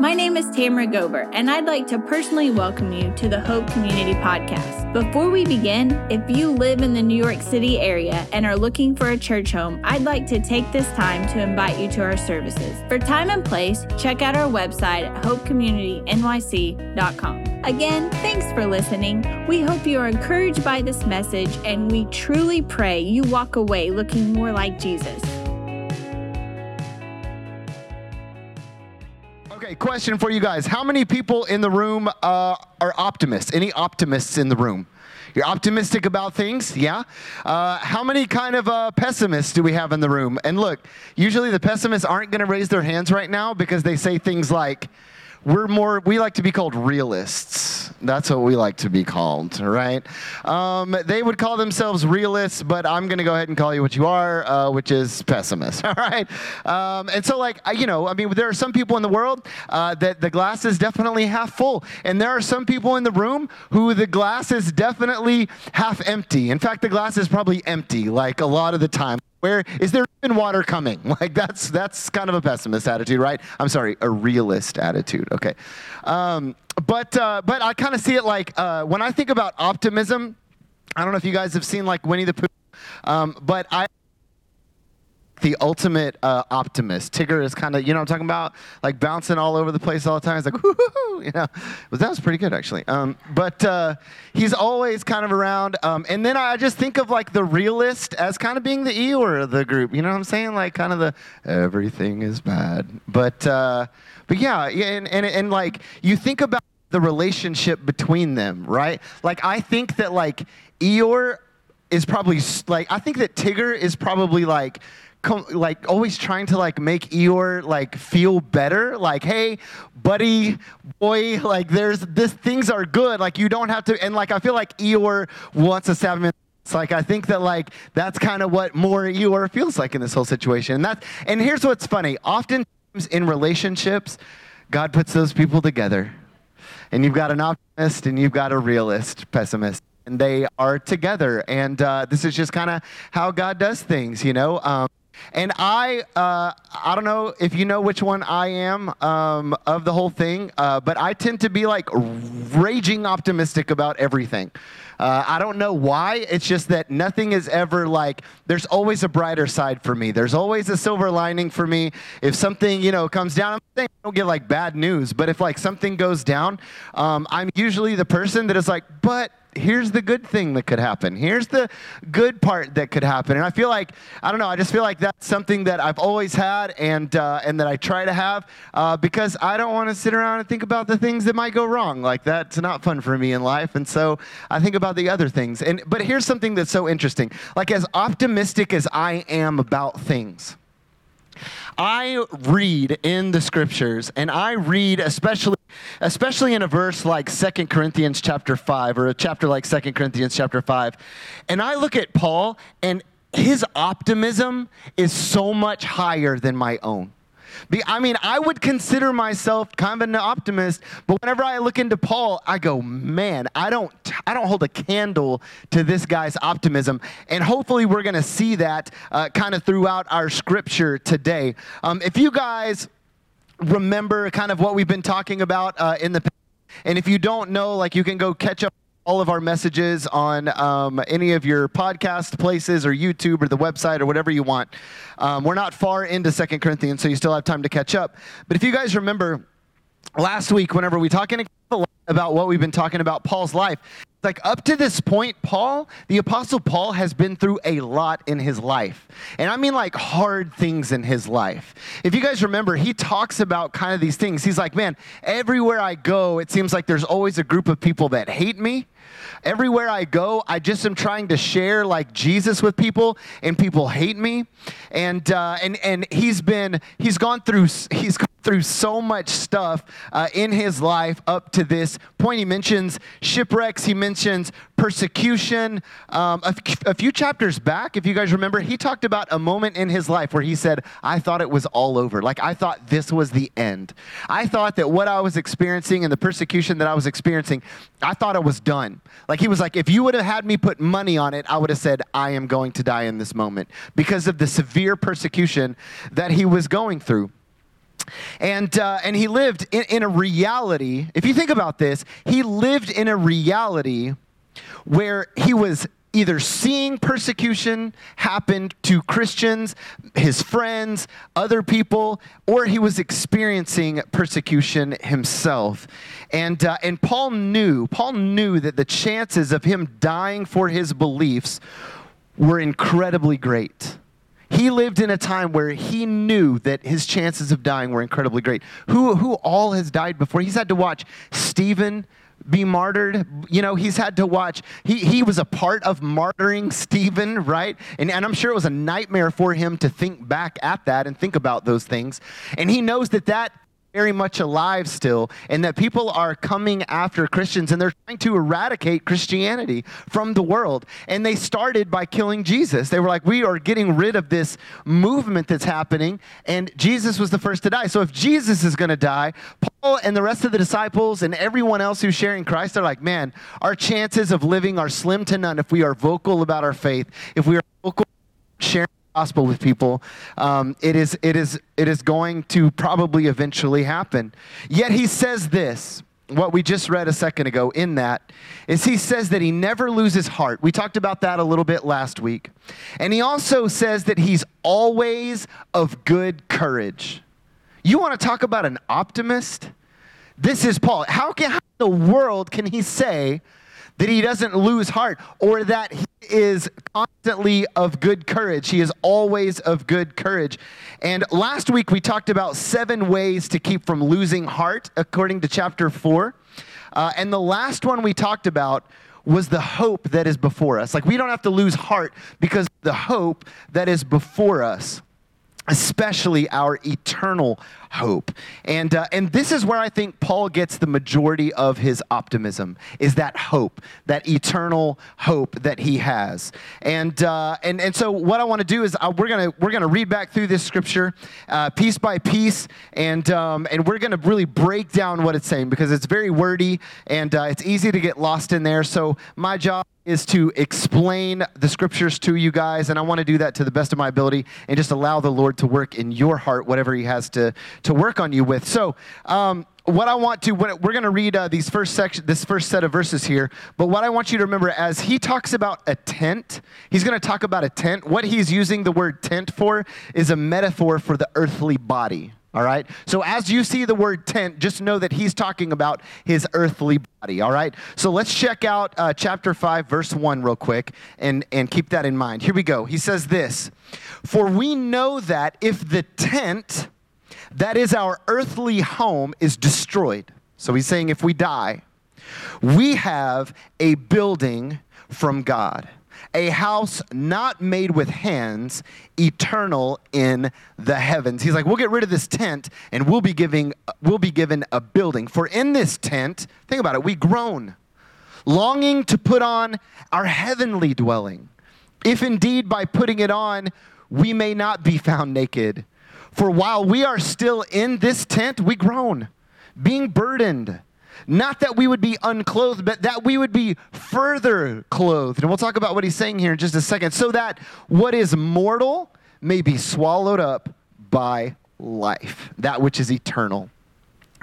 My name is Tamara Gober, and I'd like to personally welcome you to the Hope Community Podcast. Before we begin, if you live in the New York City area and are looking for a church home, I'd like to take this time to invite you to our services. For time and place, check out our website at hopecommunitynyc.com. Again, thanks for listening. We hope you are encouraged by this message, and we truly pray you walk away looking more like Jesus. Question for you guys. How many people in the room uh, are optimists? Any optimists in the room? You're optimistic about things, yeah? Uh, how many kind of uh, pessimists do we have in the room? And look, usually the pessimists aren't going to raise their hands right now because they say things like, we're more we like to be called realists. That's what we like to be called right? Um, they would call themselves realists but i'm going to go ahead and call you what you are uh, which is pessimist all right? Um, and so like you know i mean there are some people in the world uh, that the glass is definitely half full and there are some people in the room who the glass is definitely half empty. In fact the glass is probably empty like a lot of the time where is there even water coming? Like that's that's kind of a pessimist attitude, right? I'm sorry, a realist attitude. Okay, um, but uh, but I kind of see it like uh, when I think about optimism. I don't know if you guys have seen like Winnie the Pooh, um, but I the ultimate uh, optimist. Tigger is kind of, you know I'm talking about? Like bouncing all over the place all the time. He's like, whoo, you know. But that was pretty good, actually. Um, but uh, he's always kind of around. Um, and then I just think of like the realist as kind of being the Eeyore of the group. You know what I'm saying? Like kind of the everything is bad. But, uh, but yeah, and, and, and like you think about the relationship between them, right? Like I think that like Eeyore is probably like, I think that Tigger is probably like, like always trying to like make Eeyore like feel better. Like, hey, buddy, boy, like there's this things are good. Like you don't have to. And like I feel like Eeyore wants to stab him. Like I think that like that's kind of what more Eeyore feels like in this whole situation. And that and here's what's funny. Oftentimes in relationships, God puts those people together. And you've got an optimist and you've got a realist, pessimist and they are together. And uh, this is just kind of how God does things, you know. Um, and I, uh, I don't know if you know which one I am um, of the whole thing, uh, but I tend to be like raging optimistic about everything. Uh, I don't know why. It's just that nothing is ever like, there's always a brighter side for me. There's always a silver lining for me. If something, you know, comes down, I'm saying I don't get like bad news, but if like something goes down, um, I'm usually the person that is like, but here's the good thing that could happen. Here's the good part that could happen. And I feel like, I don't know, I just feel like that's something that I've always had and, uh, and that I try to have uh, because I don't want to sit around and think about the things that might go wrong. Like, that's not fun for me in life. And so I think about the other things. And, but here's something that's so interesting. Like, as optimistic as I am about things, I read in the scriptures, and I read especially, especially in a verse like Second Corinthians chapter 5, or a chapter like Second Corinthians chapter 5, and I look at Paul, and his optimism is so much higher than my own. I mean, I would consider myself kind of an optimist, but whenever I look into Paul, I go, man, I don't, I don't hold a candle to this guy's optimism. And hopefully, we're going to see that uh, kind of throughout our scripture today. Um, if you guys remember kind of what we've been talking about uh, in the past, and if you don't know, like you can go catch up all of our messages on um, any of your podcast places or YouTube or the website or whatever you want. Um, we're not far into Second Corinthians, so you still have time to catch up. But if you guys remember last week, whenever we talking about what we've been talking about Paul's life, like up to this point, Paul, the Apostle Paul, has been through a lot in his life. And I mean like hard things in his life. If you guys remember, he talks about kind of these things. He's like, man, everywhere I go, it seems like there's always a group of people that hate me. Everywhere I go, I just am trying to share like Jesus with people, and people hate me. And uh, and and he's been he's gone through he's through so much stuff uh, in his life up to this point. He mentions shipwrecks, he mentions persecution. Um, a, f- a few chapters back, if you guys remember, he talked about a moment in his life where he said, I thought it was all over. Like, I thought this was the end. I thought that what I was experiencing and the persecution that I was experiencing, I thought it was done. Like, he was like, if you would have had me put money on it, I would have said, I am going to die in this moment because of the severe persecution that he was going through. And, uh, and he lived in, in a reality, if you think about this, he lived in a reality where he was either seeing persecution happen to Christians, his friends, other people, or he was experiencing persecution himself. And, uh, and Paul knew, Paul knew that the chances of him dying for his beliefs were incredibly great. He lived in a time where he knew that his chances of dying were incredibly great. Who, who all has died before? He's had to watch Stephen be martyred. You know, he's had to watch, he, he was a part of martyring Stephen, right? And, and I'm sure it was a nightmare for him to think back at that and think about those things. And he knows that that very much alive still, and that people are coming after Christians and they're trying to eradicate Christianity from the world. And they started by killing Jesus. They were like, we are getting rid of this movement that's happening, and Jesus was the first to die. So if Jesus is going to die, Paul and the rest of the disciples and everyone else who's sharing Christ are like, man, our chances of living are slim to none if we are vocal about our faith, if we are vocal sharing gospel with people, um, it, is, it, is, it is going to probably eventually happen. Yet he says this, what we just read a second ago in that, is he says that he never loses heart. We talked about that a little bit last week. And he also says that he's always of good courage. You want to talk about an optimist? This is Paul. How, can, how in the world can he say that he doesn't lose heart or that he is constantly of good courage. He is always of good courage. And last week we talked about seven ways to keep from losing heart, according to chapter four. Uh, and the last one we talked about was the hope that is before us. Like we don't have to lose heart because the hope that is before us especially our eternal hope. And, uh, and this is where I think Paul gets the majority of his optimism, is that hope, that eternal hope that he has. And, uh, and, and so what I want to do is uh, we're going we're gonna read back through this scripture uh, piece by piece, and, um, and we're going to really break down what it's saying because it's very wordy and uh, it's easy to get lost in there. So my job is to explain the scriptures to you guys, and I want to do that to the best of my ability and just allow the Lord to work in your heart whatever He has to, to work on you with. So, um, what I want to, we're going to read uh, these first section, this first set of verses here. But what I want you to remember, as he talks about a tent, he's going to talk about a tent. What he's using the word tent for is a metaphor for the earthly body. All right. So as you see the word tent, just know that he's talking about his earthly body. All right. So let's check out uh, chapter five, verse one, real quick, and and keep that in mind. Here we go. He says this: For we know that if the tent that is our earthly home is destroyed. So he's saying if we die, we have a building from God, a house not made with hands, eternal in the heavens. He's like, we'll get rid of this tent and we'll be giving we'll be given a building. For in this tent, think about it, we groan, longing to put on our heavenly dwelling. If indeed by putting it on we may not be found naked. For while we are still in this tent, we groan, being burdened. Not that we would be unclothed, but that we would be further clothed. And we'll talk about what he's saying here in just a second. So that what is mortal may be swallowed up by life, that which is eternal.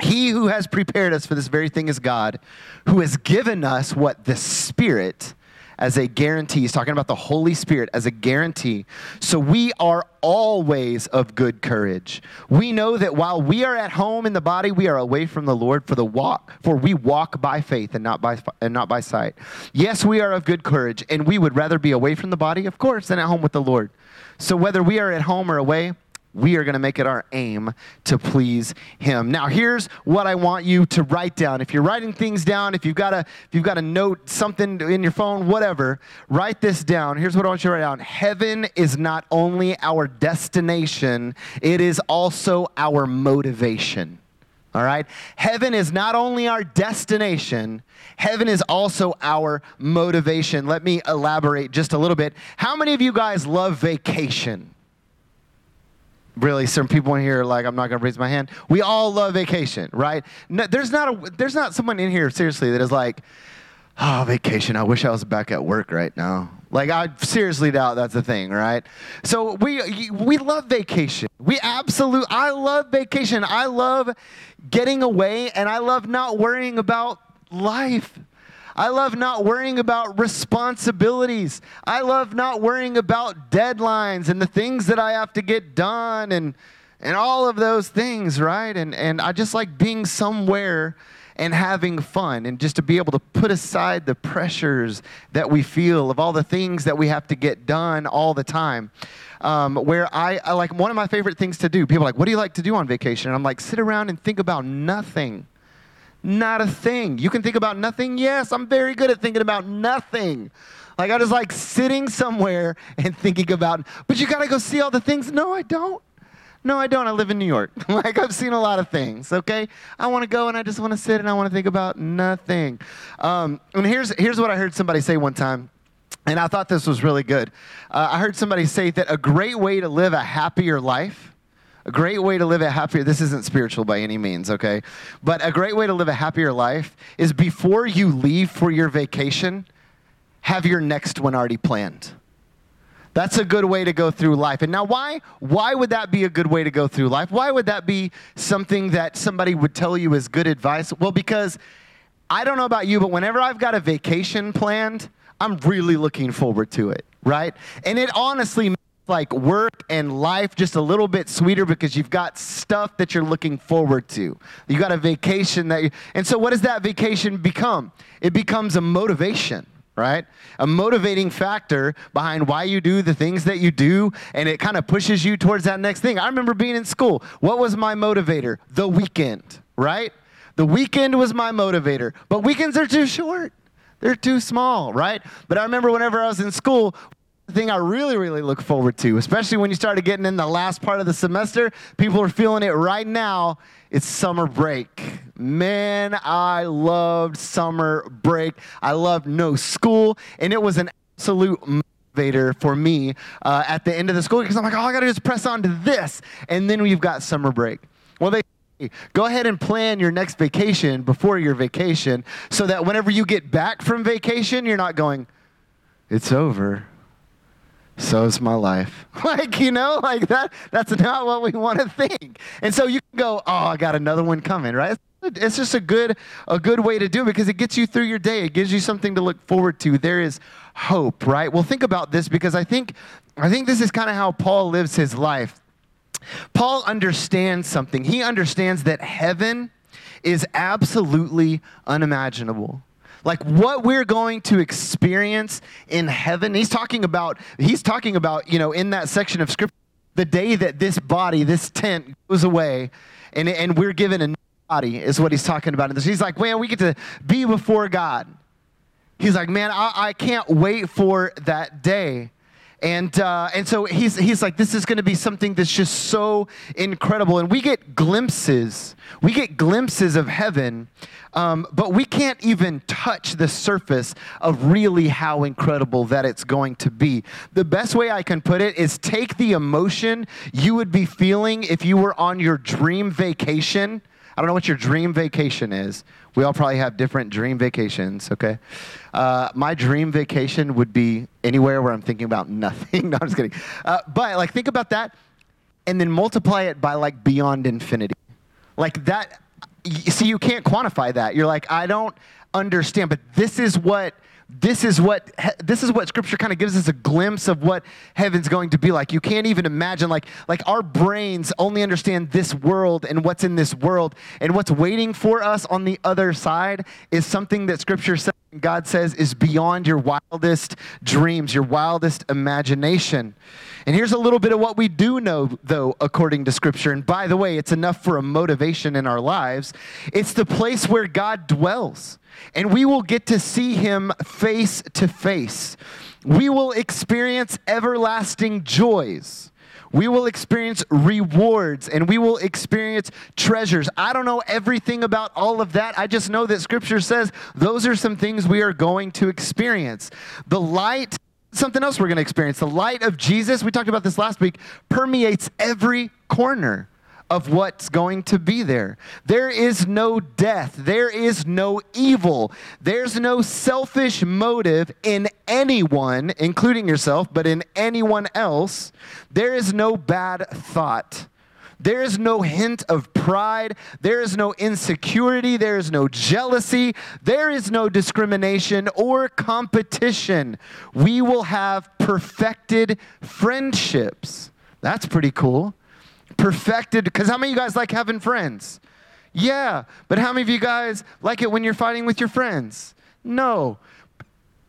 He who has prepared us for this very thing is God, who has given us what the Spirit as a guarantee. He's talking about the Holy Spirit as a guarantee. So we are always of good courage. We know that while we are at home in the body, we are away from the Lord for the walk, for we walk by faith and not by and not by sight. Yes, we are of good courage, and we would rather be away from the body, of course, than at home with the Lord. So whether we are at home or away, we are going to make it our aim to please him. Now here's what i want you to write down. If you're writing things down if you've got a if you've got a note something in your phone whatever write this down. Here's what i want you to write down. Heaven is not only our destination it is also our motivation. All right? Heaven is not only our destination heaven is also our motivation. Let me elaborate just a little bit. How many of you guys love vacation really some people in here are like i'm not going to raise my hand we all love vacation right no, there's not a there's not someone in here seriously that is like Oh, vacation. I wish I was back at work right now. Like I seriously doubt that's a thing, right? So we we love vacation. We absolutely I love vacation. I love getting away and I love not worrying about life. I love not worrying about responsibilities. I love not worrying about deadlines and the things that I have to get done and and all of those things, right? And and I just like being somewhere and having fun and just to be able to put aside the pressures that we feel of all the things that we have to get done all the time. Um, where I, I like one of my favorite things to do. People are like, what do you like to do on vacation? And I'm like, sit around and think about nothing. Not a thing. You can think about nothing? Yes, I'm very good at thinking about nothing. Like I just like sitting somewhere and thinking about, but you gotta go see all the things. No, I don't. No, I don't. I live in New York. like, I've seen a lot of things, okay? I want to go and I just want to sit and I want to think about nothing. Um, and here's, here's what I heard somebody say one time, and I thought this was really good. Uh, I heard somebody say that a great way to live a happier life, a great way to live a happier, this isn't spiritual by any means, okay? But a great way to live a happier life is before you leave for your vacation, have your next one already planned. That's a good way to go through life. And now, why, why would that be a good way to go through life? Why would that be something that somebody would tell you is good advice? Well, because I don't know about you, but whenever I've got a vacation planned, I'm really looking forward to it, right? And it honestly like work and life just a little bit sweeter because you've got stuff that you're looking forward to. You got a vacation that you, and so what does that vacation become? It becomes a motivation right? A motivating factor behind why you do the things that you do, and it kind of pushes you towards that next thing. I remember being in school. What was my motivator? The weekend, right? The weekend was my motivator, but weekends are too short. They're too small, right? But I remember whenever I was in school, thing I really, really look forward to, especially when you started getting in the last part of the semester, people are feeling it right now, it's summer break. Man, I loved summer break. I loved no school, and it was an absolute motivator for me uh, at the end of the school because I'm like, oh, I got to just press on to this. And then we've got summer break. Well, they Go ahead and plan your next vacation before your vacation so that whenever you get back from vacation, you're not going, it's over so is my life. like, you know, like that, that's not what we want to think. And so you can go, oh, I got another one coming, right? It's just a good, a good way to do it because it gets you through your day. It gives you something to look forward to. There is hope, right? Well, think about this because I think, I think this is kind of how Paul lives his life. Paul understands something. He understands that heaven is absolutely unimaginable like what we're going to experience in heaven. He's talking about, he's talking about, you know, in that section of scripture, the day that this body, this tent goes away and, and we're given a new body is what he's talking about. And he's like, man, we get to be before God. He's like, man, I, I can't wait for that day. And, uh, and so he's, he's like, this is going to be something that's just so incredible. And we get glimpses, we get glimpses of heaven, um, but we can't even touch the surface of really how incredible that it's going to be. The best way I can put it is take the emotion you would be feeling if you were on your dream vacation. I don't know what your dream vacation is. We all probably have different dream vacations, okay? Uh, my dream vacation would be anywhere where I'm thinking about nothing. no, I'm just kidding. Uh, but like, think about that and then multiply it by like beyond infinity. Like that, see, you can't quantify that. You're like, I don't understand, but this is what this is what this is what scripture kind of gives us a glimpse of what heaven's going to be like. You can't even imagine like like our brains only understand this world and what's in this world and what's waiting for us on the other side is something that scripture says god says is beyond your wildest dreams your wildest imagination and here's a little bit of what we do know, though, according to Scripture. And by the way, it's enough for a motivation in our lives. It's the place where God dwells, and we will get to see Him face to face. We will experience everlasting joys. We will experience rewards and we will experience treasures. I don't know everything about all of that. I just know that Scripture says those are some things we are going to experience. The light something else we're going to experience. The light of Jesus, we talked about this last week, permeates every corner of what's going to be there. There is no death. There is no evil. There's no selfish motive in anyone, including yourself, but in anyone else. There is no bad thought. There is no hint of pride. There is no insecurity. There is no jealousy. There is no discrimination or competition. We will have perfected friendships. That's pretty cool. Perfected, because how many of you guys like having friends? Yeah, but how many of you guys like it when you're fighting with your friends? No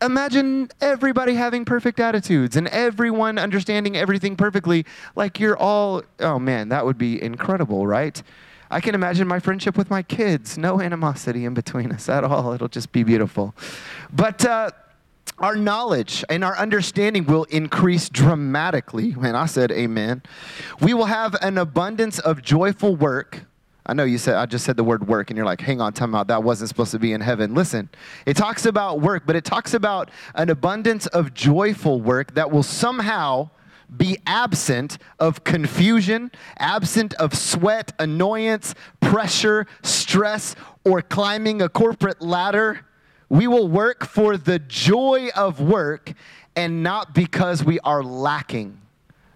imagine everybody having perfect attitudes and everyone understanding everything perfectly like you're all oh man that would be incredible right i can imagine my friendship with my kids no animosity in between us at all it'll just be beautiful but uh, our knowledge and our understanding will increase dramatically. And I said, Amen. We will have an abundance of joyful work I know you said, I just said the word work, and you're like, hang on, time out. That wasn't supposed to be in heaven. Listen, it talks about work, but it talks about an abundance of joyful work that will somehow be absent of confusion, absent of sweat, annoyance, pressure, stress, or climbing a corporate ladder. We will work for the joy of work and not because we are lacking.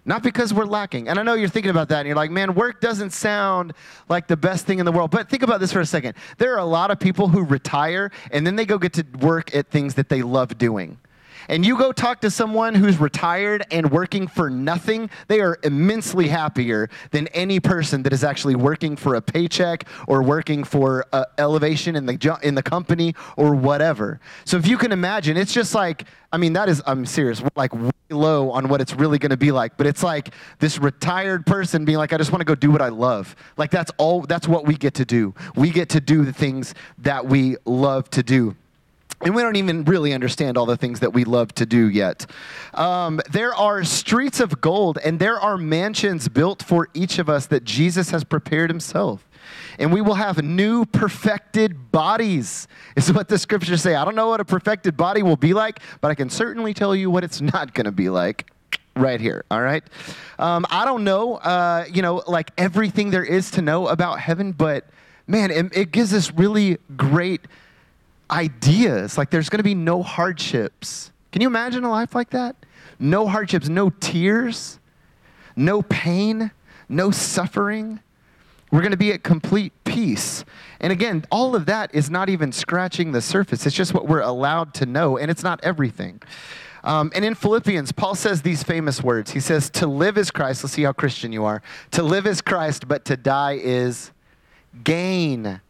Not because we're lacking. And I know you're thinking about that and you're like, man, work doesn't sound like the best thing in the world. But think about this for a second. There are a lot of people who retire and then they go get to work at things that they love doing and you go talk to someone who's retired and working for nothing, they are immensely happier than any person that is actually working for a paycheck or working for uh, elevation in the in the company or whatever. So if you can imagine, it's just like I mean that is I'm serious, like way low on what it's really going to be like, but it's like this retired person being like I just want to go do what I love. Like that's all that's what we get to do. We get to do the things that we love to do. And we don't even really understand all the things that we love to do yet. Um, there are streets of gold, and there are mansions built for each of us that Jesus has prepared himself. And we will have new perfected bodies, is what the scriptures say. I don't know what a perfected body will be like, but I can certainly tell you what it's not going to be like right here all right um, i don't know uh, you know like everything there is to know about heaven but man it, it gives us really great ideas. Like there's going to be no hardships. Can you imagine a life like that? No hardships, no tears, no pain, no suffering. We're going to be at complete peace. And again, all of that is not even scratching the surface. It's just what we're allowed to know, and it's not everything. Um, and in Philippians, Paul says these famous words. He says, To live is Christ. Let's see how Christian you are. To live is Christ, but to die is gain.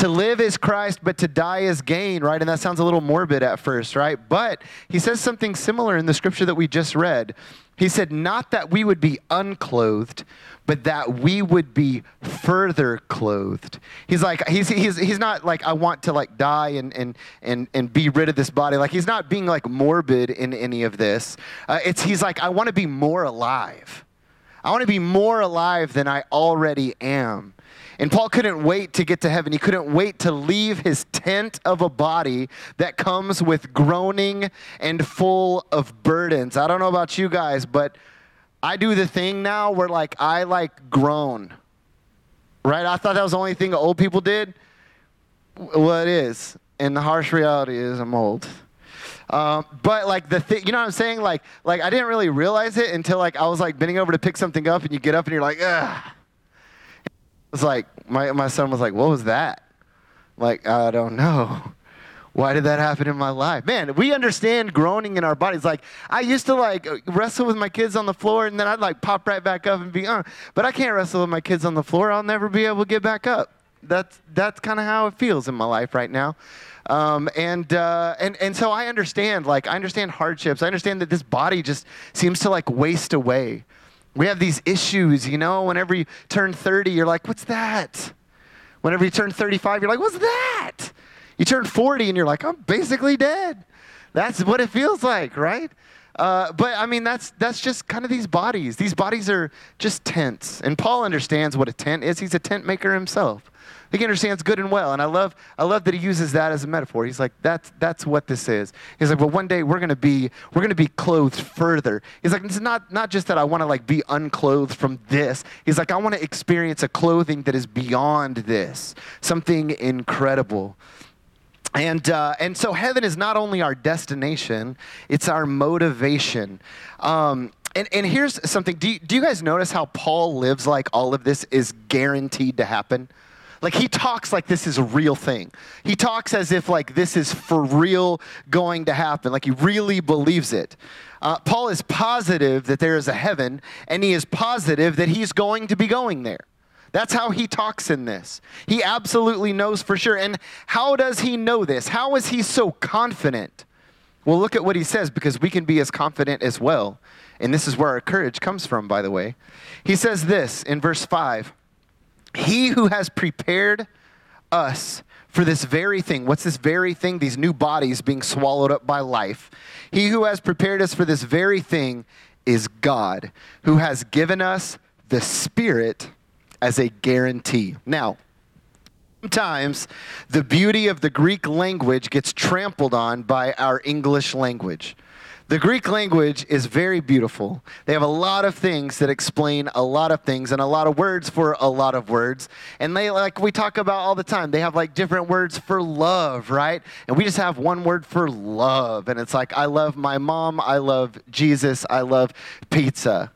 To live is Christ, but to die is gain, right? And that sounds a little morbid at first, right? But he says something similar in the scripture that we just read. He said, Not that we would be unclothed, but that we would be further clothed. He's like, he's, he's, he's not like, I want to like die and, and, and, and be rid of this body. Like, he's not being like morbid in any of this. Uh, it's, he's like, I want to be more alive. I want to be more alive than I already am. And Paul couldn't wait to get to heaven. He couldn't wait to leave his tent of a body that comes with groaning and full of burdens. I don't know about you guys, but I do the thing now where like I like groan. Right? I thought that was the only thing old people did. Well, it is. And the harsh reality is I'm old. Um, but like the thing, you know what I'm saying? Like, like I didn't really realize it until like I was like bending over to pick something up, and you get up and you're like, ugh was like, my, my son was like, what was that? Like, I don't know. Why did that happen in my life? Man, we understand groaning in our bodies. Like, I used to like wrestle with my kids on the floor and then I'd like pop right back up and be, uh, but I can't wrestle with my kids on the floor. I'll never be able to get back up. That's, that's kind of how it feels in my life right now. Um, and, uh, and, and so I understand, like, I understand hardships. I understand that this body just seems to like waste away. We have these issues, you know, whenever you turn 30, you're like, what's that? Whenever you turn 35, you're like, what's that? You turn 40 and you're like, I'm basically dead. That's what it feels like, right? Uh, but I mean, that's that's just kind of these bodies. These bodies are just tents, and Paul understands what a tent is. He's a tent maker himself. He understands good and well, and I love I love that he uses that as a metaphor. He's like, that's that's what this is. He's like, well, one day we're gonna be we're gonna be clothed further. He's like, it's not not just that I want to like be unclothed from this. He's like, I want to experience a clothing that is beyond this, something incredible. And, uh, and so heaven is not only our destination, it's our motivation. Um, and, and here's something do you, do you guys notice how Paul lives like all of this is guaranteed to happen? Like he talks like this is a real thing. He talks as if like this is for real going to happen. Like he really believes it. Uh, Paul is positive that there is a heaven, and he is positive that he's going to be going there. That's how he talks in this. He absolutely knows for sure. And how does he know this? How is he so confident? Well, look at what he says because we can be as confident as well. And this is where our courage comes from, by the way. He says this in verse 5 He who has prepared us for this very thing. What's this very thing? These new bodies being swallowed up by life. He who has prepared us for this very thing is God, who has given us the Spirit as a guarantee. Now, sometimes the beauty of the Greek language gets trampled on by our English language. The Greek language is very beautiful. They have a lot of things that explain a lot of things and a lot of words for a lot of words. And they, like we talk about all the time, they have like different words for love, right? And we just have one word for love. And it's like, I love my mom, I love Jesus, I love pizza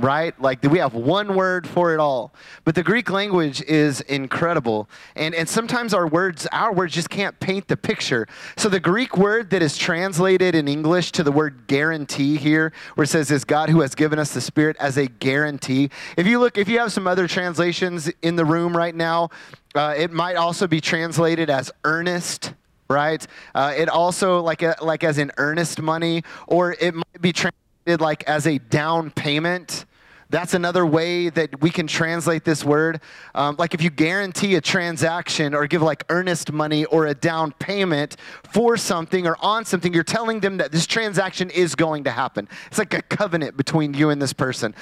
right? Like we have one word for it all. But the Greek language is incredible. And, and sometimes our words, our words just can't paint the picture. So the Greek word that is translated in English to the word guarantee here, where it says, is God who has given us the Spirit as a guarantee. If you look, if you have some other translations in the room right now, uh, it might also be translated as earnest right? Uh, it also like a, like as in earnest money, or it might be translated like as a down payment. That's another way that we can translate this word. Um, like if you guarantee a transaction or give like earnest money or a down payment for something or on something, you're telling them that this transaction is going to happen. It's like a covenant between you and this person.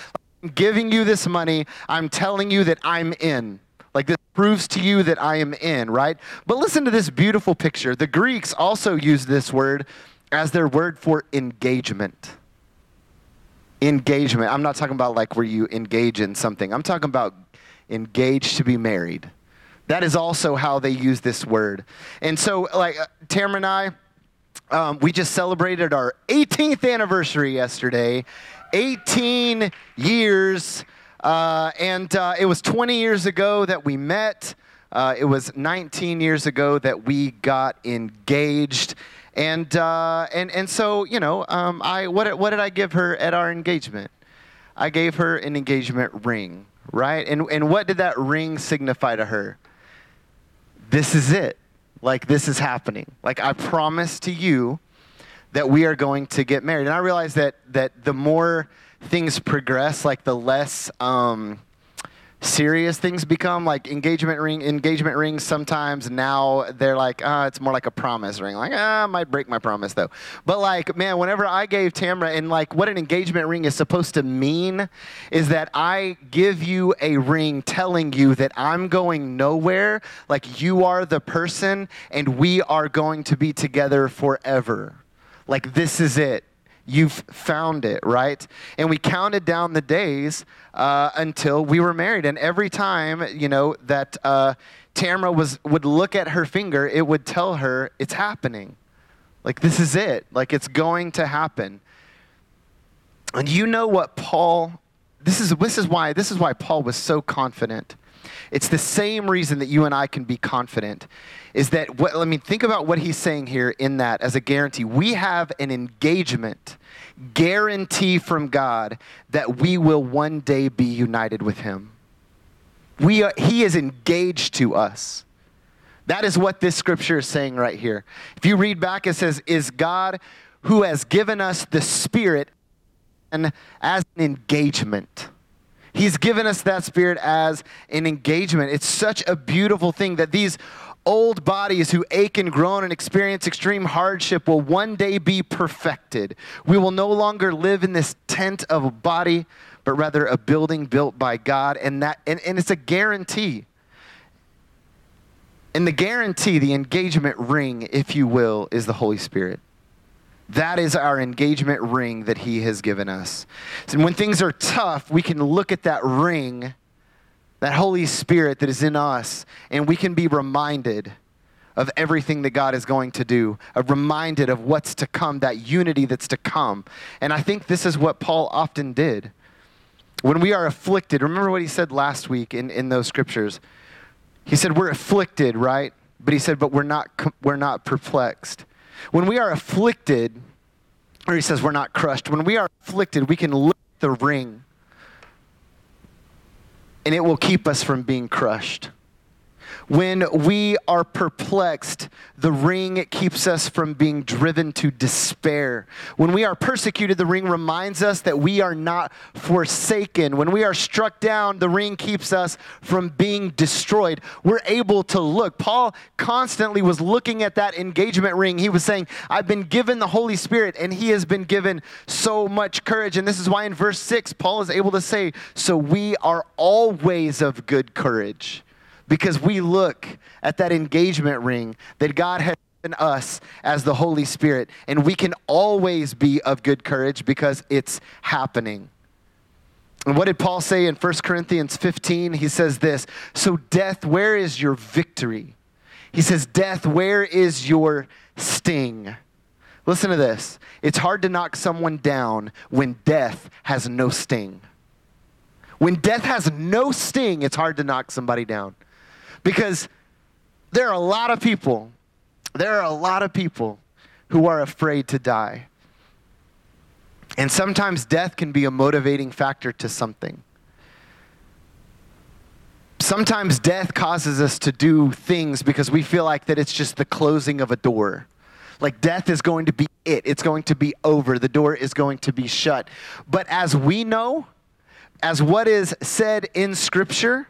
I'm giving you this money, I'm telling you that I'm in. Like this proves to you that I am in, right? But listen to this beautiful picture. The Greeks also use this word as their word for engagement engagement. I'm not talking about like where you engage in something. I'm talking about engaged to be married. That is also how they use this word. And so, like, uh, Tamara and I, um, we just celebrated our 18th anniversary yesterday. 18 years. Uh, and uh, it was 20 years ago that we met. Uh, it was 19 years ago that we got engaged. And, uh, and, and so, you know, um, I, what, what did I give her at our engagement? I gave her an engagement ring, right? And, and what did that ring signify to her? This is it. Like, this is happening. Like, I promise to you that we are going to get married. And I realize that, that the more things progress, like, the less. Um, serious things become like engagement ring engagement rings sometimes now they're like uh, it's more like a promise ring. Like ah, i might break my promise though. But like man whenever i gave tamara and like what an engagement ring is supposed to mean is that i give you a ring telling you that i'm going nowhere. Like you are the person and we are going to be together forever. Like this is it You've found it, right? And we counted down the days uh, until we were married. And every time, you know, that uh, Tamara was, would look at her finger, it would tell her it's happening. Like, this is it. Like, it's going to happen. And you know what Paul, this is, this is, why, this is why Paul was so confident. It's the same reason that you and I can be confident is that what, let me think about what he's saying here in that as a guarantee. We have an engagement guarantee from God that we will one day be united with him. We are, he is engaged to us. That is what this scripture is saying right here. If you read back, it says, Is God who has given us the Spirit and as an engagement. He's given us that Spirit as an engagement. It's such a beautiful thing that these old bodies who ache and groan and experience extreme hardship will one day be perfected. We will no longer live in this tent of a body, but rather a building built by God. And, that, and, and it's a guarantee. And the guarantee, the engagement ring, if you will, is the Holy Spirit. That is our engagement ring that He has given us. And when things are tough, we can look at that ring that Holy Spirit that is in us, and we can be reminded of everything that God is going to do, of reminded of what's to come, that unity that's to come. And I think this is what Paul often did. When we are afflicted, remember what he said last week in, in those scriptures. He said, We're afflicted, right? But he said, But we're not, we're not perplexed. When we are afflicted, or he says, We're not crushed. When we are afflicted, we can lift the ring and it will keep us from being crushed. When we are perplexed, the ring keeps us from being driven to despair. When we are persecuted, the ring reminds us that we are not forsaken. When we are struck down, the ring keeps us from being destroyed. We're able to look. Paul constantly was looking at that engagement ring. He was saying, I've been given the Holy Spirit, and he has been given so much courage. And this is why in verse 6, Paul is able to say, So we are always of good courage because we look at that engagement ring that God has given us as the Holy Spirit, and we can always be of good courage because it's happening. And what did Paul say in 1 Corinthians 15? He says this So, death, where is your victory? He says, Death, where is your sting? Listen to this. It's hard to knock someone down when death has no sting. When death has no sting, it's hard to knock somebody down. Because there are a lot of people, there are a lot of people who are afraid to die. And sometimes death can be a motivating factor to something. Sometimes death causes us to do things because we feel like that it's just the closing of a door. Like death is going to be it. It's going to be over. The door is going to be shut. But as we know, as what is said in Scripture,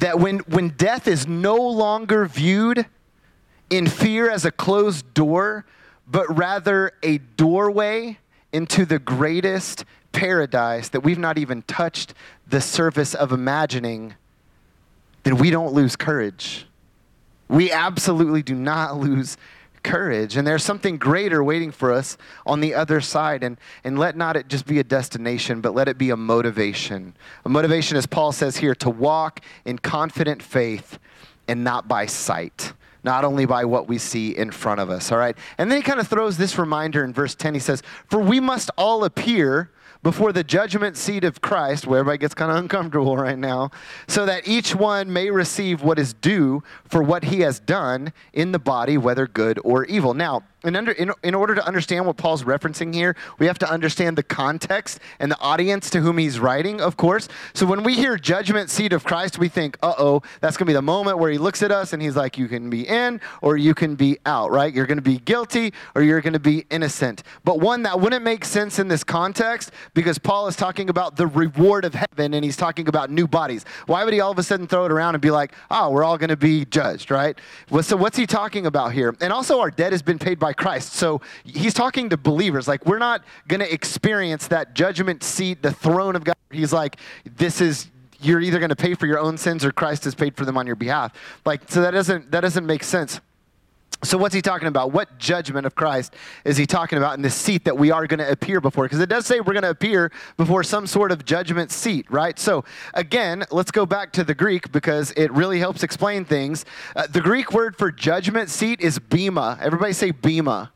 that when, when death is no longer viewed in fear as a closed door, but rather a doorway into the greatest paradise that we've not even touched the surface of imagining, then we don't lose courage. We absolutely do not lose courage. And there's something greater waiting for us on the other side. And, and let not it just be a destination, but let it be a motivation. A motivation, as Paul says here, to walk in confident faith and not by sight. Not only by what we see in front of us, all right? And then he kind of throws this reminder in verse 10. He says, For we must all appear before the judgment seat of Christ, where everybody gets kind of uncomfortable right now, so that each one may receive what is due for what he has done in the body, whether good or evil. Now, in, under, in, in order to understand what Paul's referencing here, we have to understand the context and the audience to whom he's writing, of course. So when we hear judgment seat of Christ, we think, uh oh, that's going to be the moment where he looks at us and he's like, you can be in or you can be out, right? You're going to be guilty or you're going to be innocent. But one that wouldn't make sense in this context because Paul is talking about the reward of heaven and he's talking about new bodies. Why would he all of a sudden throw it around and be like, oh, we're all going to be judged, right? Well, so what's he talking about here? And also, our debt has been paid by by Christ. So he's talking to believers. Like, we're not going to experience that judgment seat, the throne of God. He's like, this is you're either going to pay for your own sins or Christ has paid for them on your behalf. Like, so that doesn't that doesn't make sense. So, what's he talking about? What judgment of Christ is he talking about in this seat that we are going to appear before? Because it does say we're going to appear before some sort of judgment seat, right? So, again, let's go back to the Greek because it really helps explain things. Uh, the Greek word for judgment seat is bema. Everybody say bema.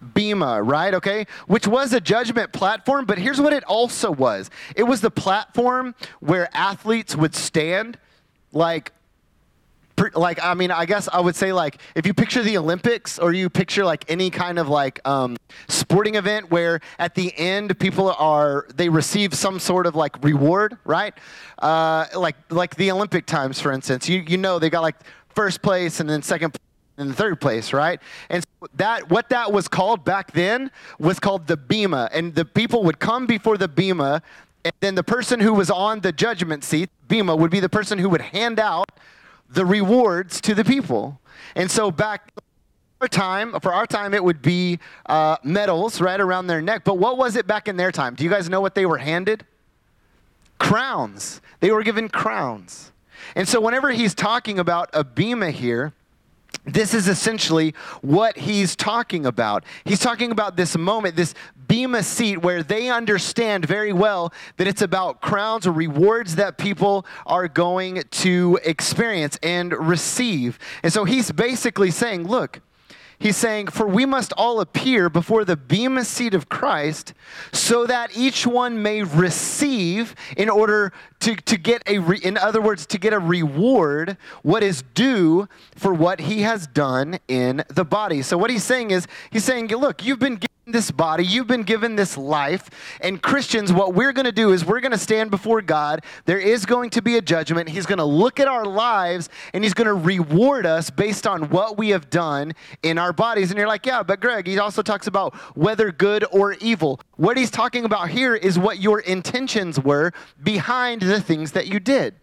Bema, right? Okay? Which was a judgment platform, but here's what it also was it was the platform where athletes would stand like like I mean, I guess I would say like if you picture the Olympics or you picture like any kind of like um, sporting event where at the end people are they receive some sort of like reward, right? Uh, like like the Olympic times, for instance. You you know they got like first place and then second. and third place, right? And so that what that was called back then was called the bema, and the people would come before the bema, and then the person who was on the judgment seat, bema, would be the person who would hand out the rewards to the people. And so back our time, for our time, it would be uh, medals right around their neck. But what was it back in their time? Do you guys know what they were handed? Crowns. They were given crowns. And so whenever he's talking about a bema here, this is essentially what he's talking about. He's talking about this moment, this bema seat, where they understand very well that it's about crowns or rewards that people are going to experience and receive. And so he's basically saying, look, He's saying, For we must all appear before the bema seat of Christ, so that each one may receive in order to, to get a, re, in other words, to get a reward, what is due for what he has done in the body. So what he's saying is, he's saying, Look, you've been this body, you've been given this life. And Christians, what we're going to do is we're going to stand before God. There is going to be a judgment. He's going to look at our lives and he's going to reward us based on what we have done in our bodies. And you're like, yeah, but Gregg, he also talks about whether good or evil. What he's talking about here is what your intentions were behind the things that you did.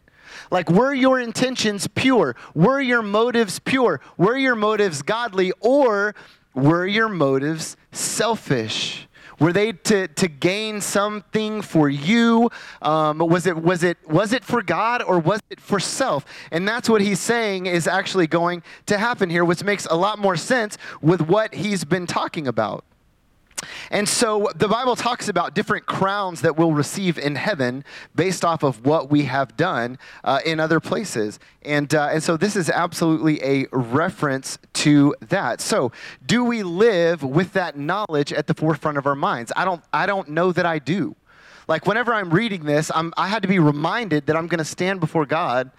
Like, were your intentions pure? Were your motives pure? Were your motives godly? Or were your motives selfish? Were they to, to gain something for you? Um, was, it, was, it, was it for God or was it for self? And that's what he's saying is actually going to happen here, which makes a lot more sense with what he's been talking about. And so the Bible talks about different crowns that we'll receive in heaven based off of what we have done uh, in other places. And, uh, and so this is absolutely a reference to that. So, do we live with that knowledge at the forefront of our minds? I don't, I don't know that I do. Like, whenever I'm reading this, I'm, I had to be reminded that I'm going to stand before God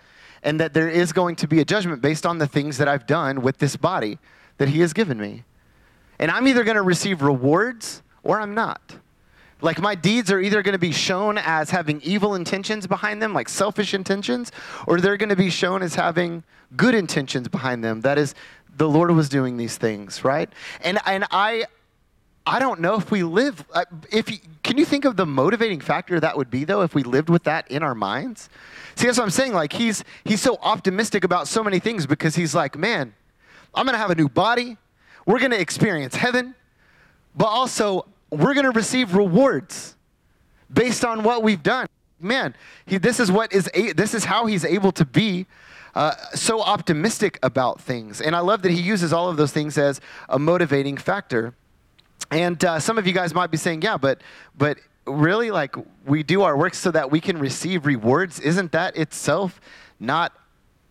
and that there is going to be a judgment based on the things that I've done with this body that He has given me. And I'm either going to receive rewards or I'm not. Like my deeds are either going to be shown as having evil intentions behind them, like selfish intentions, or they're going to be shown as having good intentions behind them. That is, the Lord was doing these things, right? And and I, I don't know if we live. Uh, if you, can you think of the motivating factor that would be though if we lived with that in our minds? See, that's what I'm saying. Like he's he's so optimistic about so many things because he's like, man, I'm going to have a new body. We're going to experience heaven, but also we're going to receive rewards based on what we've done. Man, he, this is what is a, this is how he's able to be uh, so optimistic about things. And I love that he uses all of those things as a motivating factor. And uh, some of you guys might be saying, yeah, but but really, like we do our work so that we can receive rewards. Isn't that itself not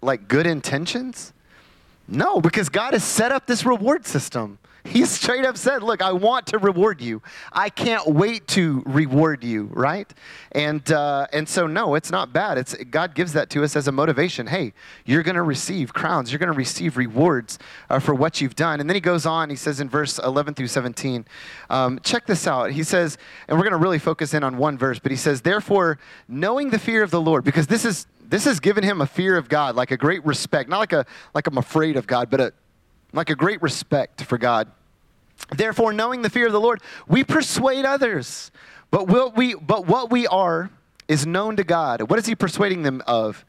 like good intentions? No, because God has set up this reward system. He straight up said, Look, I want to reward you. I can't wait to reward you, right? And, uh, and so, no, it's not bad. It's, God gives that to us as a motivation. Hey, you're going to receive crowns, you're going to receive rewards uh, for what you've done. And then he goes on, he says in verse 11 through 17, um, check this out. He says, and we're going to really focus in on one verse, but he says, Therefore, knowing the fear of the Lord, because this is this has given him a fear of God, like a great respect, not like a like I'm afraid of God, but a like a great respect for God. Therefore, knowing the fear of the Lord, we persuade others. But what we but what we are is known to God. What is he persuading them of?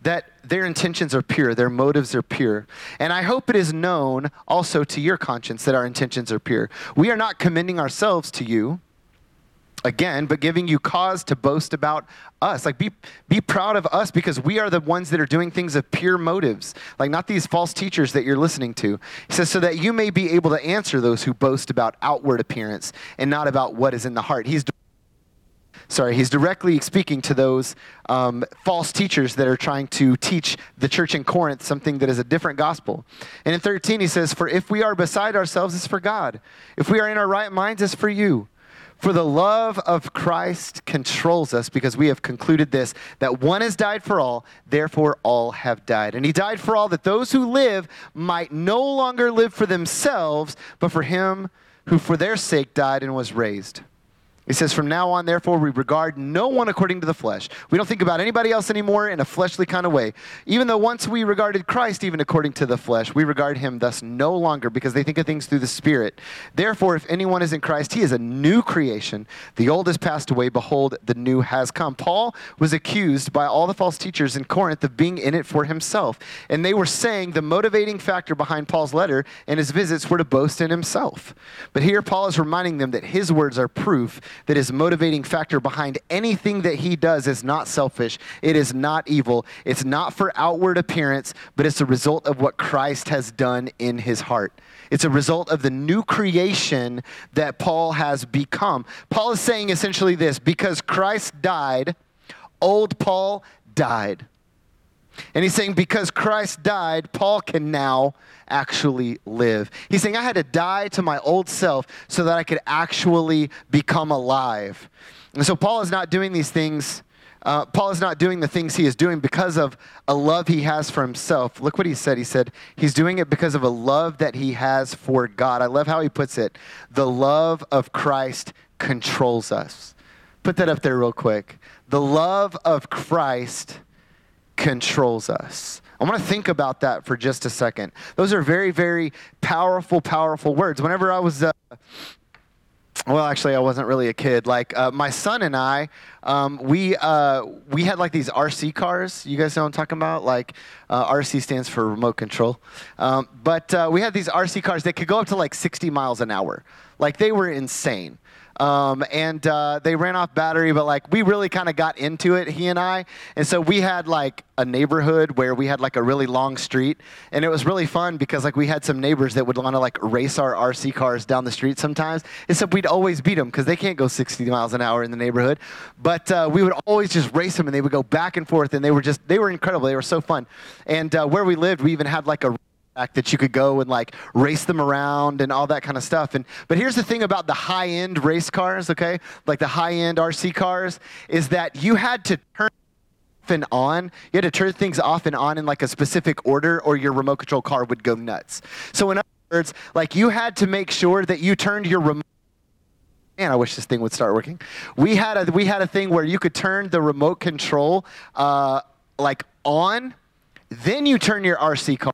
That their intentions are pure, their motives are pure. And I hope it is known also to your conscience that our intentions are pure. We are not commending ourselves to you again, but giving you cause to boast about us. Like, be, be proud of us because we are the ones that are doing things of pure motives, like not these false teachers that you're listening to. He says, so that you may be able to answer those who boast about outward appearance and not about what is in the heart. He's sorry, he's directly speaking to those um, false teachers that are trying to teach the church in Corinth something that is a different gospel. And in 13, he says, For if we are beside ourselves, it's for God. If we are in our right minds, it's for you. For the love of Christ controls us because we have concluded this that one has died for all, therefore all have died. And he died for all that those who live might no longer live for themselves, but for him who for their sake died and was raised. He says, From now on, therefore, we regard no one according to the flesh. We don't think about anybody else anymore in a fleshly kind of way. Even though once we regarded Christ even according to the flesh, we regard him thus no longer because they think of things through the Spirit. Therefore, if anyone is in Christ, he is a new creation. The old has passed away. Behold, the new has come. Paul was accused by all the false teachers in Corinth of being in it for himself. And they were saying the motivating factor behind Paul's letter and his visits were to boast in himself. But here, Paul is reminding them that his words are proof that his motivating factor behind anything that he does is not selfish, it is not evil, it's not for outward appearance, but it's a result of what Christ has done in his heart. It's a result of the new creation that Paul has become. Paul is saying essentially this because Christ died, old Paul died. And he's saying because Christ died, Paul can now actually live. He's saying I had to die to my old self so that I could actually become alive. And so Paul is not doing these things. Uh, Paul is not doing the things he is doing because of a love he has for himself. Look what he said. He said he's doing it because of a love that he has for God. I love how he puts it. The love of Christ controls us. Put that up there real quick. The love of Christ controls us. I want to think about that for just a second. Those are very, very powerful, powerful words. Whenever I was, uh, well, actually, I wasn't really a kid. Like uh, my son and I, um, we uh, we had like these RC cars. You guys know what I'm talking about? Like uh, RC stands for remote control. Um, but uh, we had these RC cars that could go up to like 60 miles an hour. Like they were insane. Um, and uh, they ran off battery, but like we really kind of got into it, he and I. And so we had like a neighborhood where we had like a really long street, and it was really fun because like we had some neighbors that would want to like race our RC cars down the street sometimes. Except we'd always beat them because they can't go 60 miles an hour in the neighborhood. But uh, we would always just race them, and they would go back and forth, and they were just they were incredible. They were so fun. And uh, where we lived, we even had like a that you could go and like race them around and all that kind of stuff. And but here's the thing about the high end race cars, okay? Like the high end RC cars is that you had to turn off and on. You had to turn things off and on in like a specific order or your remote control car would go nuts. So in other words, like you had to make sure that you turned your remote Man, I wish this thing would start working. We had a we had a thing where you could turn the remote control uh, like on, then you turn your RC car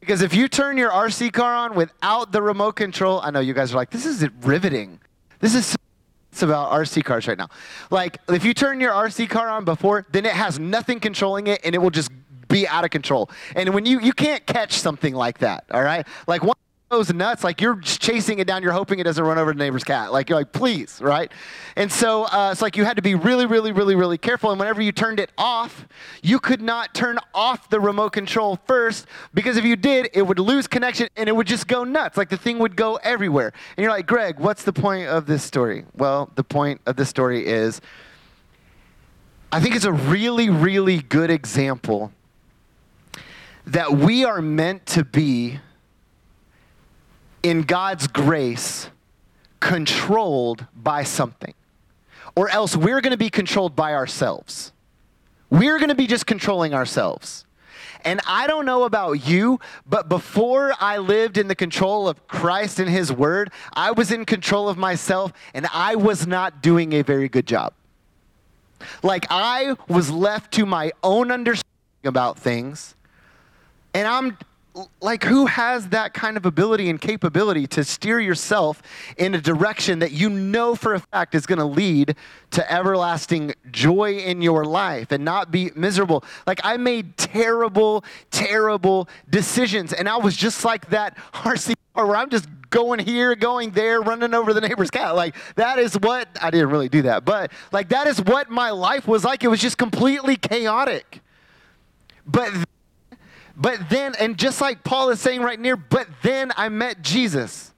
because if you turn your RC car on without the remote control, I know you guys are like, this is riveting. This is it's about RC cars right now. Like, if you turn your RC car on before, then it has nothing controlling it and it will just be out of control. And when you, you can't catch something like that, all right? Like, one goes nuts. Like you're just chasing it down. You're hoping it doesn't run over the neighbor's cat. Like you're like, please, right? And so uh, it's like you had to be really, really, really, really careful. And whenever you turned it off, you could not turn off the remote control first because if you did, it would lose connection and it would just go nuts. Like the thing would go everywhere. And you're like, Gregg, what's the point of this story? Well, the point of this story is I think it's a really, really good example that we are meant to be in God's grace controlled by something. Or else we're going to be controlled by ourselves. We're going to be just controlling ourselves. And I don't know about you, but before I lived in the control of Christ and His Word, I was in control of myself and I was not doing a very good job. Like I was left to my own understanding about things, and I'm like who has that kind of ability and capability to steer yourself in a direction that you know for a fact is going to lead to everlasting joy in your life and not be miserable? Like i made terrible terrible decisions and i was just like that rc where i'm just going here going there running over the neighbor's cat. Like that is what i didn't really do that but like that is what my life was like. It was just completely chaotic. But but then, and just like Paul is saying right near, but then I met Jesus.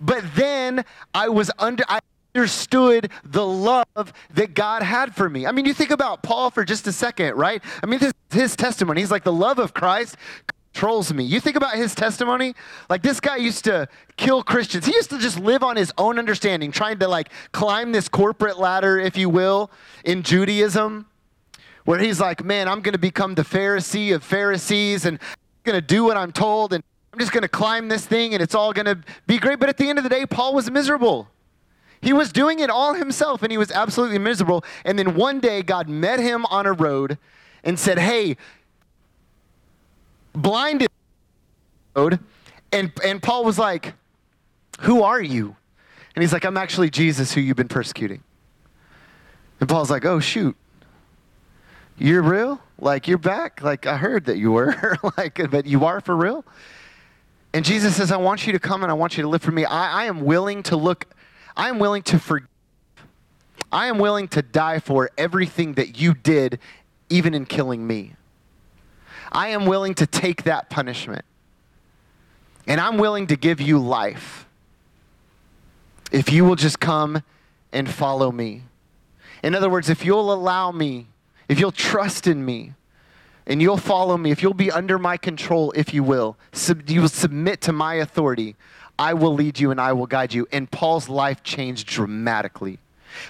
But then I was under, I understood the love that God had for me. I mean, you think about Paul for just a second, right? I mean, this his testimony. He's like, the love of Christ controls me. You think about his testimony? Like, this guy used to kill Christians. He used to just live on his own understanding, trying to like climb this corporate ladder, if you will, in Judaism where he's like, man, I'm going to become the Pharisee of Pharisees and I'm going to do what I'm told and I'm just going to climb this thing and it's all going to be great. But at the end of the day, Paul was miserable. He was doing it all himself and he was absolutely miserable. And then one day, God met him on a road and said, Hey, blinded road. And, and Paul was like, Who are you? And he's like, I'm actually Jesus who you've been persecuting. And Paul's like, Oh, shoot. You're real? Like, you're back? Like, I heard that you were. like, but you are for real? And Jesus says, I want you to come and I want you to live for me. I, I am willing to look, I am willing to forgive. I am willing to die for everything that you did, even in killing me. I am willing to take that punishment. And I'm willing to give you life if you will just come and follow me. In other words, if you'll allow me, if you'll trust in me, and you'll follow me, if you'll be under my control, if you will, sub- you will submit to my authority, I will lead you and I will guide you. And Paul's life changed dramatically.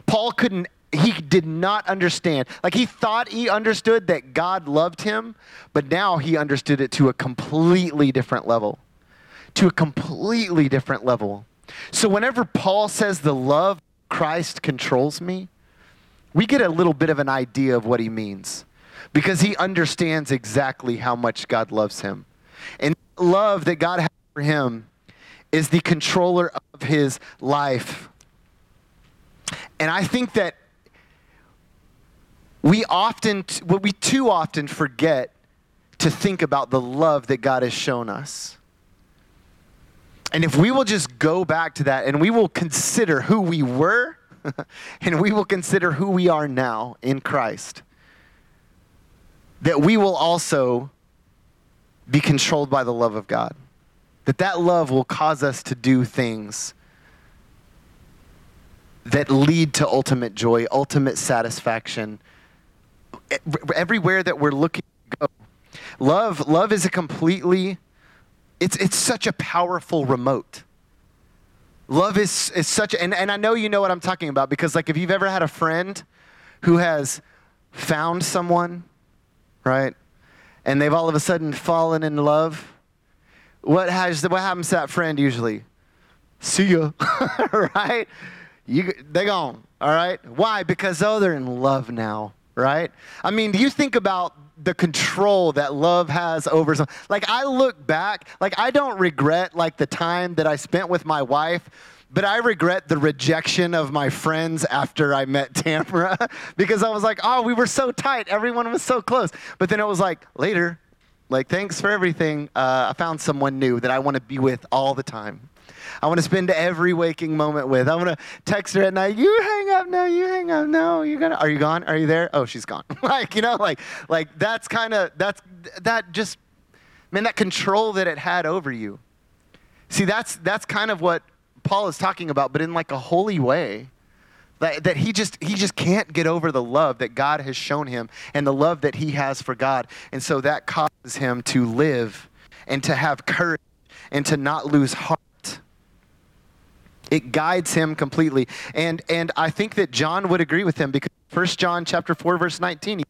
Paul couldn't, he did not understand. Like he thought he understood that God loved him, but now he understood it to a completely different level. To a completely different level. So whenever Paul says the love Christ controls me, we get a little bit of an idea of what he means because he understands exactly how much God loves him. And love that God has for him is the controller of his life. And I think that we often, what we too often forget to think about the love that God has shown us. And if we will just go back to that and we will consider who we were and we will consider who we are now in Christ, that we will also be controlled by the love of God. That that love will cause us to do things that lead to ultimate joy, ultimate satisfaction. Everywhere that we're looking to go. Love, love is a completely, it's, it's such a powerful remote. Love is, is such, and, and I know you know what I'm talking about because, like, if you've ever had a friend who has found someone, right, and they've all of a sudden fallen in love, what, has, what happens to that friend usually? See ya, right? You, they gone, all right? Why? Because, oh, they're in love now, right? I mean, do you think about the control that love has over some like i look back like i don't regret like the time that i spent with my wife but I regret the rejection of my friends after I met Tamara because I was like, oh, we were so tight. Everyone was so close. But then it was like, later, like, thanks for everything. Uh, I found someone new that I want to be with all the time. I want to spend every waking moment with. I want to text her at night. You hang up now. You hang up. No, you're gonna. Are you gone? Are you there? Oh, she's gone. like you know, like like that's kind of that's that just man that control that it had over you. See, that's that's kind of what Paul is talking about, but in like a holy way. That, that he just he just can't get over the love that God has shown him and the love that he has for God. And so that causes him to live and to have courage and to not lose heart. It guides him completely. And and I think that John would agree with him because 1 John chapter 4 verse 19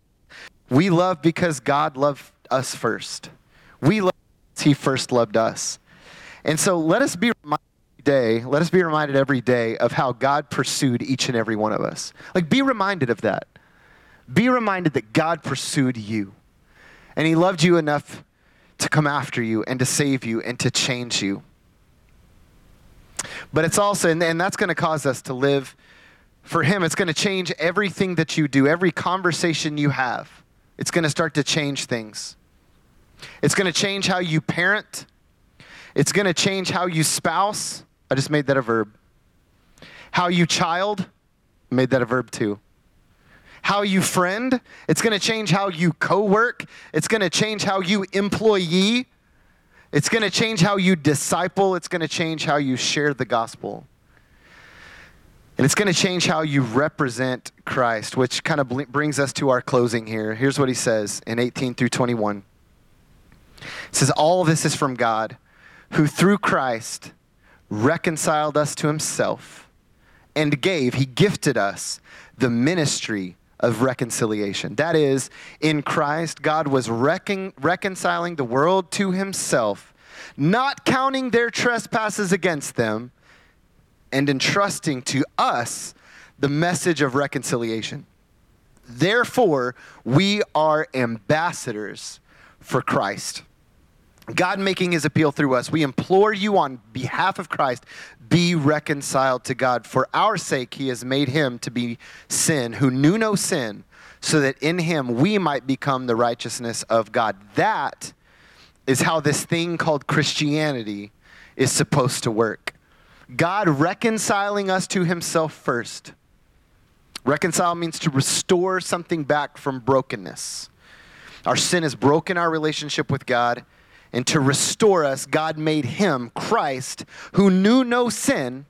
we love because God loved us first. We love he first loved us. And so let us be reminded day, let us be reminded every day of how God pursued each and every one of us. Like, be reminded of that. Be reminded that God pursued you. And He loved you enough to come after you and to save you and to change you. But it's also, and, and that's going to cause us to live for Him. It's going to change everything that you do, every conversation you have. It's going to start to change things. It's going to change how you parent. It's going to change how you spouse. I just made that a verb. How you child, made that a verb too. How you friend, it's going to change how you co-work. It's going to change how you employee. It's going to change how you disciple. It's going to change how you share the gospel. And it's going to change how you represent Christ, which kind of brings us to our closing here. Here's what he says in 18 through 21. It says, All this is from God, who through Christ reconciled us to himself, and gave, he gifted us the ministry of reconciliation. That is, in Christ, God was recon- reconciling the world to himself, not counting their trespasses against them, and entrusting to us the message of reconciliation. Therefore, we are ambassadors for Christ. God making his appeal through us, we implore you on behalf of Christ, be reconciled to God. For our sake, he has made him to be sin, who knew no sin, so that in him we might become the righteousness of God. That is how this thing called Christianity is supposed to work. God reconciling us to himself first. Reconcile means to restore something back from brokenness. Our sin has broken our relationship with God and to restore us, God made him, Christ, who knew no sin,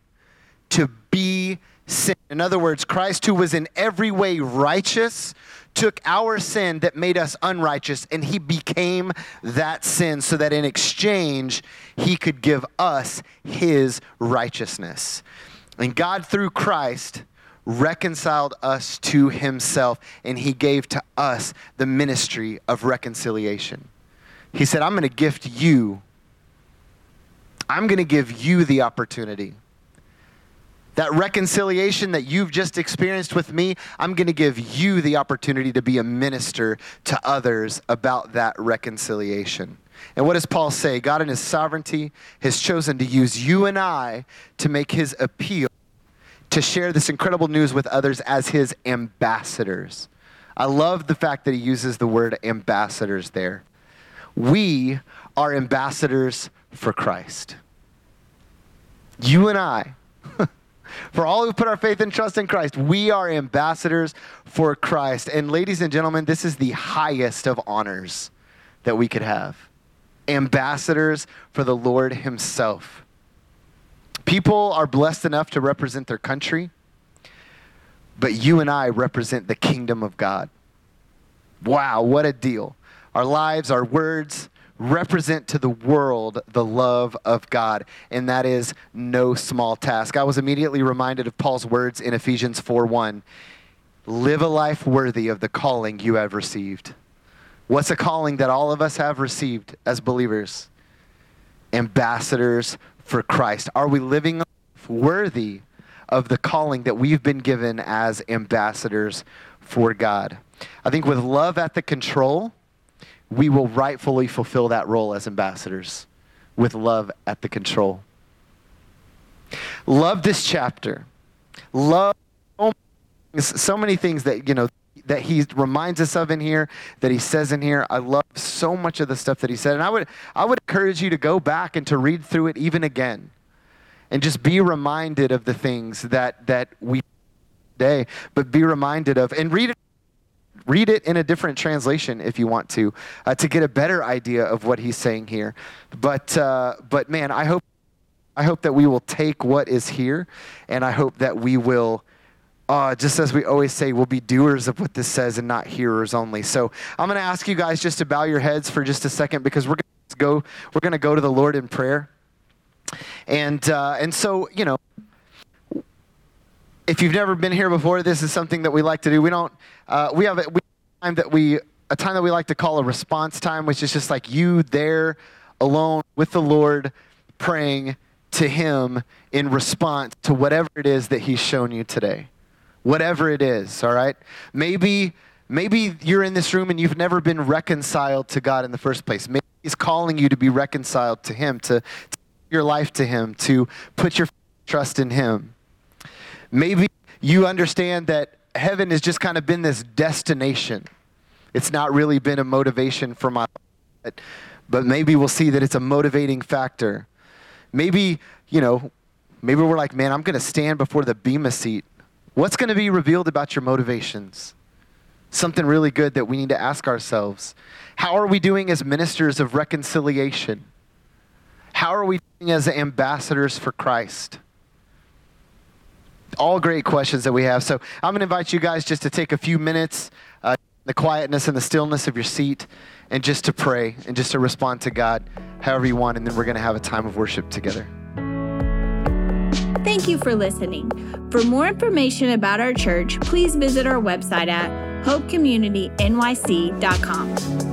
to be sin. In other words, Christ, who was in every way righteous, took our sin that made us unrighteous and he became that sin so that in exchange he could give us his righteousness. And God, through Christ, reconciled us to himself and he gave to us the ministry of reconciliation. He said, I'm going to gift you, I'm going to give you the opportunity. That reconciliation that you've just experienced with me, I'm going to give you the opportunity to be a minister to others about that reconciliation. And what does Paul say? God, in his sovereignty, has chosen to use you and I to make his appeal, to share this incredible news with others as his ambassadors. I love the fact that he uses the word ambassadors there. We are ambassadors for Christ. You and I, for all who put our faith and trust in Christ, we are ambassadors for Christ. And ladies and gentlemen, this is the highest of honors that we could have. Ambassadors for the Lord Himself. People are blessed enough to represent their country, but you and I represent the kingdom of God. Wow, what a deal. Our lives, our words represent to the world the love of God, and that is no small task. I was immediately reminded of Paul's words in Ephesians 4:1. Live a life worthy of the calling you have received. What's a calling that all of us have received as believers? Ambassadors for Christ. Are we living worthy of the calling that we've been given as ambassadors for God? I think with love at the control, we will rightfully fulfill that role as ambassadors with love at the control. Love this chapter. Love so many things that, you know, that he reminds us of in here, that he says in here. I love so much of the stuff that he said. And I would, I would encourage you to go back and to read through it even again and just be reminded of the things that, that we day, but be reminded of, and read it read it in a different translation if you want to, uh, to get a better idea of what he's saying here. But, uh, but man, I hope, I hope that we will take what is here, and I hope that we will. Uh, just as we always say, we'll be doers of what this says and not hearers only. So I'm going to ask you guys just to bow your heads for just a second because we're going to go. We're going to go to the Lord in prayer, and uh, and so you know, if you've never been here before, this is something that we like to do. We don't. Uh, we have a, we have time that we a time that we like to call a response time, which is just like you there alone with the Lord, praying to Him in response to whatever it is that He's shown you today, whatever it is. All right. Maybe maybe you're in this room and you've never been reconciled to God in the first place. Maybe He's calling you to be reconciled to Him, to, to your life to Him, to put your trust in Him. Maybe you understand that heaven has just kind of been this destination. It's not really been a motivation for my life, but maybe we'll see that it's a motivating factor. Maybe, you know, maybe we're like, man, I'm going to stand before the Bema seat. What's going to be revealed about your motivations? Something really good that we need to ask ourselves. How are we doing as ministers of reconciliation? How are we doing as ambassadors for Christ? All great questions that we have. So I'm going to invite you guys just to take a few minutes, uh, the quietness and the stillness of your seat, and just to pray and just to respond to God however you want. And then we're going to have a time of worship together. Thank you for listening. For more information about our church, please visit our website at hopecommunitynyc.com.